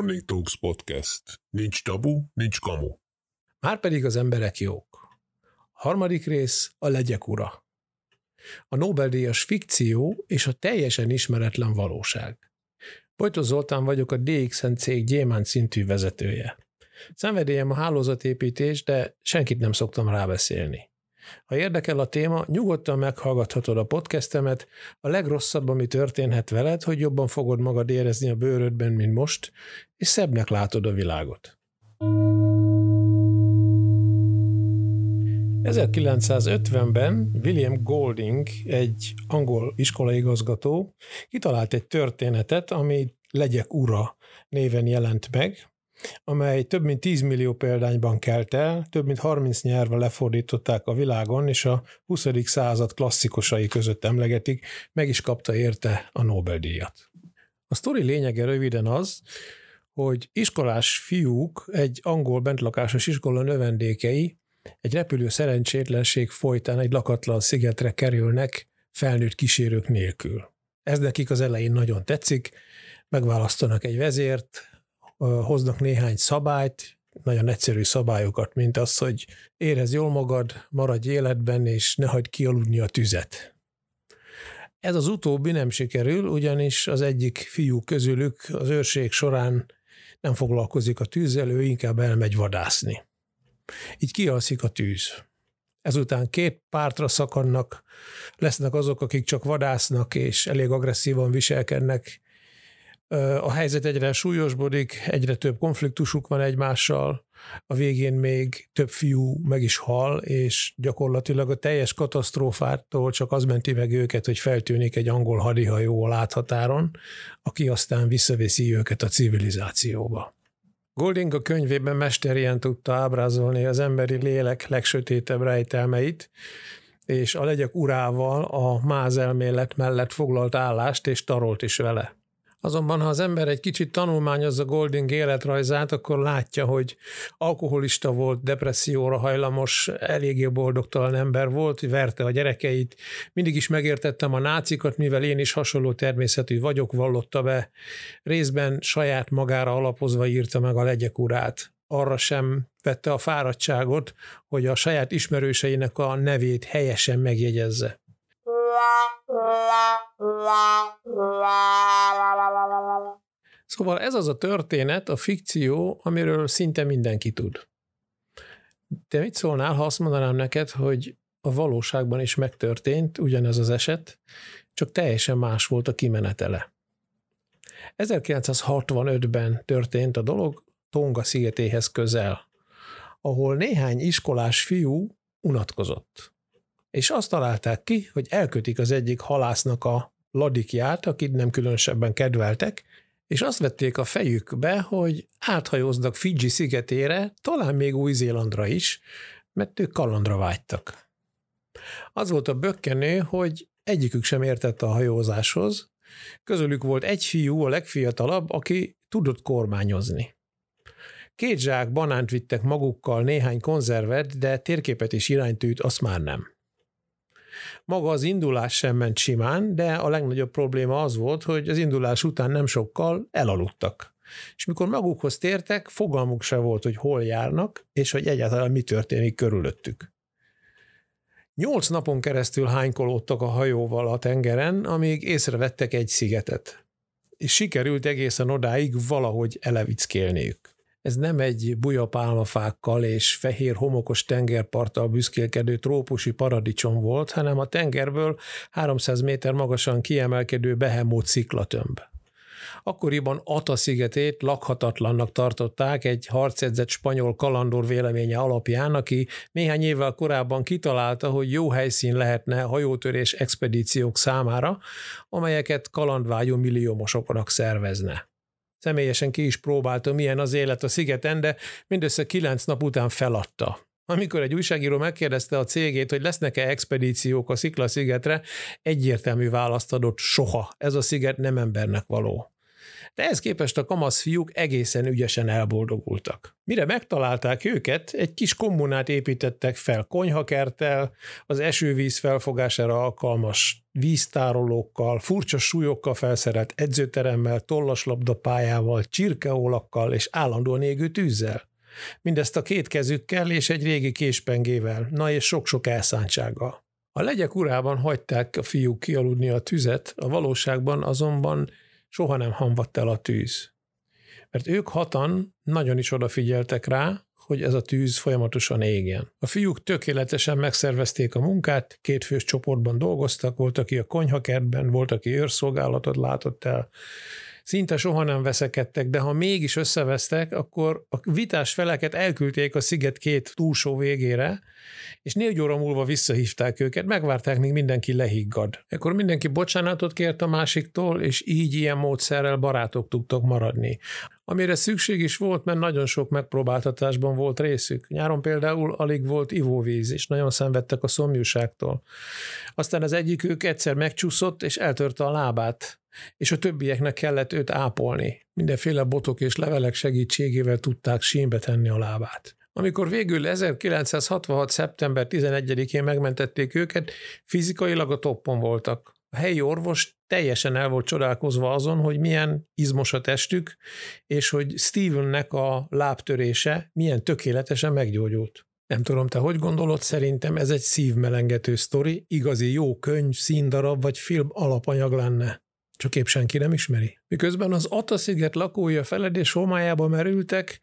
Morning Talks Podcast. Nincs tabu, nincs kamu. Márpedig az emberek jók. Harmadik rész a legyek ura. A Nobel-díjas fikció és a teljesen ismeretlen valóság. Bojtó Zoltán vagyok a DXN cég gyémánt szintű vezetője. Szenvedélyem a hálózatépítés, de senkit nem szoktam rábeszélni. Ha érdekel a téma, nyugodtan meghallgathatod a podcastemet, a legrosszabb, ami történhet veled, hogy jobban fogod magad érezni a bőrödben, mint most, és szebbnek látod a világot. 1950-ben William Golding, egy angol iskolaigazgató, kitalált egy történetet, ami Legyek ura néven jelent meg, amely több mint 10 millió példányban kelt el, több mint 30 nyelvre lefordították a világon, és a 20. század klasszikusai között emlegetik, meg is kapta érte a Nobel-díjat. A sztori lényege röviden az, hogy iskolás fiúk, egy angol bentlakásos iskola növendékei egy repülő szerencsétlenség folytán egy lakatlan szigetre kerülnek felnőtt kísérők nélkül. Ez nekik az elején nagyon tetszik, megválasztanak egy vezért, hoznak néhány szabályt, nagyon egyszerű szabályokat, mint az, hogy érez jól magad, maradj életben, és ne hagyd kialudni a tüzet. Ez az utóbbi nem sikerül, ugyanis az egyik fiú közülük az őrség során nem foglalkozik a tűzzel, ő inkább elmegy vadászni. Így kialszik a tűz. Ezután két pártra szakadnak, lesznek azok, akik csak vadásznak és elég agresszívan viselkednek, a helyzet egyre súlyosbodik, egyre több konfliktusuk van egymással, a végén még több fiú meg is hal, és gyakorlatilag a teljes katasztrófától csak az menti meg őket, hogy feltűnik egy angol hadihajó a láthatáron, aki aztán visszaveszi őket a civilizációba. Golding a könyvében mesterien tudta ábrázolni az emberi lélek legsötétebb rejtelmeit, és a legyek urával a mázelmélet mellett foglalt állást és tarolt is vele. Azonban, ha az ember egy kicsit tanulmányozza Golding életrajzát, akkor látja, hogy alkoholista volt, depresszióra hajlamos, eléggé boldogtalan ember volt, verte a gyerekeit, mindig is megértettem a nácikat, mivel én is hasonló természetű vagyok, vallotta be. Részben saját magára alapozva írta meg a legyek urát. Arra sem vette a fáradtságot, hogy a saját ismerőseinek a nevét helyesen megjegyezze. Szóval ez az a történet, a fikció, amiről szinte mindenki tud. Te mit szólnál, ha azt mondanám neked, hogy a valóságban is megtörtént ugyanez az eset, csak teljesen más volt a kimenetele. 1965-ben történt a dolog Tonga szigetéhez közel, ahol néhány iskolás fiú unatkozott és azt találták ki, hogy elkötik az egyik halásznak a ladikját, akit nem különösebben kedveltek, és azt vették a fejükbe, hogy áthajóznak Fiji szigetére, talán még Új-Zélandra is, mert ők kalandra vágytak. Az volt a bökkenő, hogy egyikük sem értett a hajózáshoz, közülük volt egy fiú, a legfiatalabb, aki tudott kormányozni. Két zsák banánt vittek magukkal, néhány konzervet, de térképet és iránytűt azt már nem. Maga az indulás sem ment simán, de a legnagyobb probléma az volt, hogy az indulás után nem sokkal elaludtak. És mikor magukhoz tértek, fogalmuk se volt, hogy hol járnak, és hogy egyáltalán mi történik körülöttük. Nyolc napon keresztül hánykolódtak a hajóval a tengeren, amíg észrevettek egy szigetet. És sikerült egészen odáig valahogy elevickélniük. Ez nem egy buja pálmafákkal és fehér homokos tengerparttal büszkélkedő trópusi paradicsom volt, hanem a tengerből 300 méter magasan kiemelkedő behemót sziklatömb. Akkoriban Ata szigetét lakhatatlannak tartották egy harcedzett spanyol kalandor véleménye alapján, aki néhány évvel korábban kitalálta, hogy jó helyszín lehetne hajótörés expedíciók számára, amelyeket kalandvágyó milliómosoknak szervezne. Személyesen ki is próbálta, milyen az élet a szigeten, de mindössze kilenc nap után feladta. Amikor egy újságíró megkérdezte a cégét, hogy lesznek-e expedíciók a Szikla-szigetre, egyértelmű választ adott soha. Ez a sziget nem embernek való. De ehhez képest a kamasz fiúk egészen ügyesen elboldogultak. Mire megtalálták őket, egy kis kommunát építettek fel konyhakerttel, az esővíz felfogására alkalmas víztárolókkal, furcsa súlyokkal felszerelt edzőteremmel, tollaslabdapályával, csirkeólakkal és állandóan égő tűzzel. Mindezt a két kezükkel és egy régi késpengével, na és sok-sok elszántsággal. A legyek urában hagyták a fiúk kialudni a tüzet, a valóságban azonban soha nem hamvadt el a tűz. Mert ők hatan nagyon is odafigyeltek rá, hogy ez a tűz folyamatosan égjen. A fiúk tökéletesen megszervezték a munkát, két fős csoportban dolgoztak, volt, aki a konyhakertben, volt, aki őrszolgálatot látott el, szinte soha nem veszekedtek, de ha mégis összevesztek, akkor a vitás feleket elküldték a sziget két túlsó végére, és négy óra múlva visszahívták őket, megvárták, míg mindenki lehiggad. Ekkor mindenki bocsánatot kért a másiktól, és így ilyen módszerrel barátok tudtak maradni. Amire szükség is volt, mert nagyon sok megpróbáltatásban volt részük. Nyáron például alig volt ivóvíz, és nagyon szenvedtek a szomjúságtól. Aztán az egyikük egyszer megcsúszott, és eltörte a lábát, és a többieknek kellett őt ápolni. Mindenféle botok és levelek segítségével tudták sínbe tenni a lábát. Amikor végül 1966. szeptember 11-én megmentették őket, fizikailag a toppon voltak. A helyi orvos teljesen el volt csodálkozva azon, hogy milyen izmos a testük, és hogy Stevennek a lábtörése milyen tökéletesen meggyógyult. Nem tudom, te hogy gondolod, szerintem ez egy szívmelengető sztori, igazi jó könyv, színdarab vagy film alapanyag lenne csak épp senki nem ismeri. Miközben az Ata-sziget lakója feledés homályába merültek,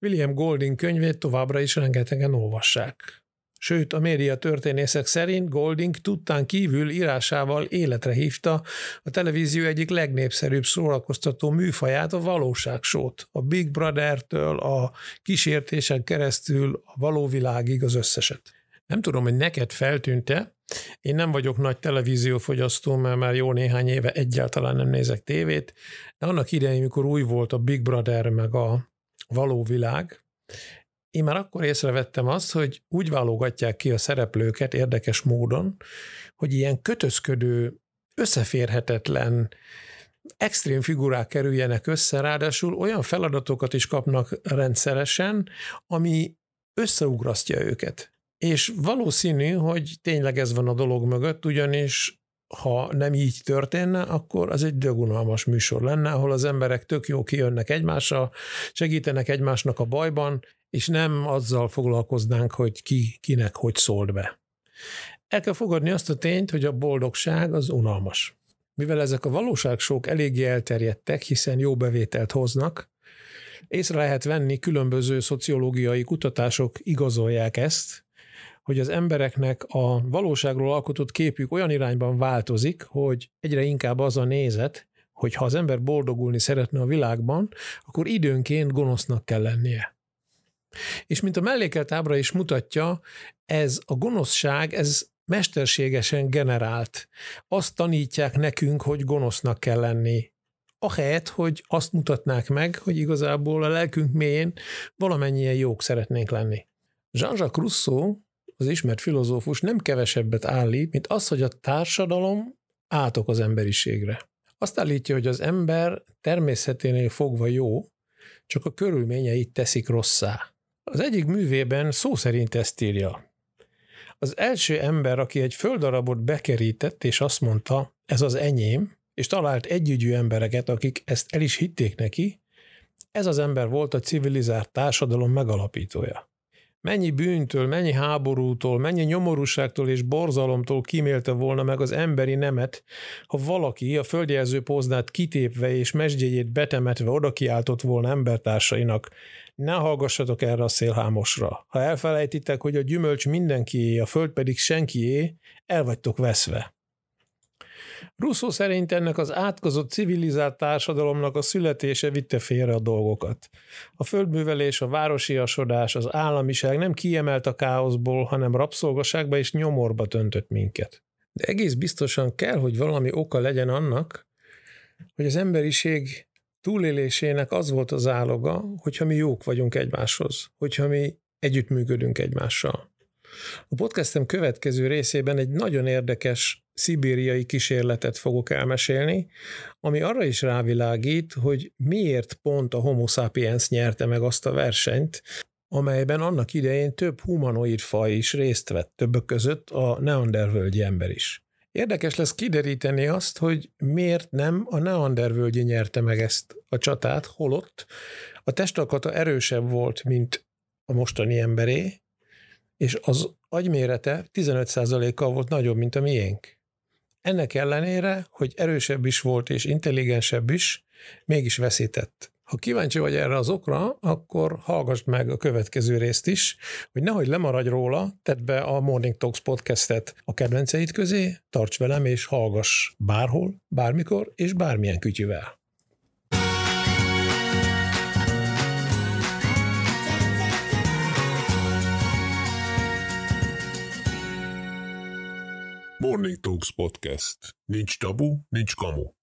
William Golding könyvét továbbra is rengetegen olvassák. Sőt, a média történészek szerint Golding tudtán kívül írásával életre hívta a televízió egyik legnépszerűbb szórakoztató műfaját, a valóságsót. A Big Brother-től a kísértésen keresztül a való világig az összeset. Nem tudom, hogy neked feltűnte, én nem vagyok nagy televíziófogyasztó, mert már jó néhány éve egyáltalán nem nézek tévét, de annak idején, mikor új volt a Big Brother meg a való világ, én már akkor észrevettem azt, hogy úgy válogatják ki a szereplőket érdekes módon, hogy ilyen kötözködő, összeférhetetlen, extrém figurák kerüljenek össze, ráadásul olyan feladatokat is kapnak rendszeresen, ami összeugrasztja őket. És valószínű, hogy tényleg ez van a dolog mögött, ugyanis ha nem így történne, akkor az egy dögunalmas műsor lenne, ahol az emberek tök jó kijönnek egymással, segítenek egymásnak a bajban, és nem azzal foglalkoznánk, hogy ki kinek hogy szólt be. El kell fogadni azt a tényt, hogy a boldogság az unalmas. Mivel ezek a valóságsók eléggé elterjedtek, hiszen jó bevételt hoznak, észre lehet venni, különböző szociológiai kutatások igazolják ezt, hogy az embereknek a valóságról alkotott képük olyan irányban változik, hogy egyre inkább az a nézet, hogy ha az ember boldogulni szeretne a világban, akkor időnként gonosznak kell lennie. És mint a mellékelt ábra is mutatja, ez a gonoszság, ez mesterségesen generált. Azt tanítják nekünk, hogy gonosznak kell lenni. Ahelyett, hogy azt mutatnák meg, hogy igazából a lelkünk mélyén valamennyien jók szeretnénk lenni. Jean-Jacques Rousseau az ismert filozófus nem kevesebbet állít, mint az, hogy a társadalom átok az emberiségre. Azt állítja, hogy az ember természeténél fogva jó, csak a körülményeit teszik rosszá. Az egyik művében szó szerint ezt írja. Az első ember, aki egy földarabot bekerített, és azt mondta, ez az enyém, és talált együgyű embereket, akik ezt el is hitték neki, ez az ember volt a civilizált társadalom megalapítója. Mennyi bűntől, mennyi háborútól, mennyi nyomorúságtól és borzalomtól kimélte volna meg az emberi nemet, ha valaki a földjelző poznát kitépve és mesdjegyét betemetve oda kiáltott volna embertársainak. Ne hallgassatok erre a szélhámosra. Ha elfelejtitek, hogy a gyümölcs mindenkié, a föld pedig senkié, el vagytok veszve. Rousseau szerint ennek az átkozott civilizált társadalomnak a születése vitte félre a dolgokat. A földművelés, a városiasodás, az államiság nem kiemelt a káoszból, hanem rabszolgaságba és nyomorba töntött minket. De egész biztosan kell, hogy valami oka legyen annak, hogy az emberiség túlélésének az volt az áloga, hogyha mi jók vagyunk egymáshoz, hogyha mi együttműködünk egymással. A podcastem következő részében egy nagyon érdekes szibériai kísérletet fogok elmesélni, ami arra is rávilágít, hogy miért pont a Homo sapiens nyerte meg azt a versenyt, amelyben annak idején több humanoid faj is részt vett, többek között a neandervölgyi ember is. Érdekes lesz kideríteni azt, hogy miért nem a neandervölgyi nyerte meg ezt a csatát, holott a testalkata erősebb volt, mint a mostani emberé, és az agymérete 15%-kal volt nagyobb, mint a miénk. Ennek ellenére, hogy erősebb is volt és intelligensebb is, mégis veszített. Ha kíváncsi vagy erre az okra, akkor hallgass meg a következő részt is, hogy nehogy lemaradj róla, tedd be a Morning Talks podcastet a kedvenceid közé, tarts velem és hallgass bárhol, bármikor és bármilyen kütyüvel. Morning Talks Podcast. Nincs tabu, nincs kamu.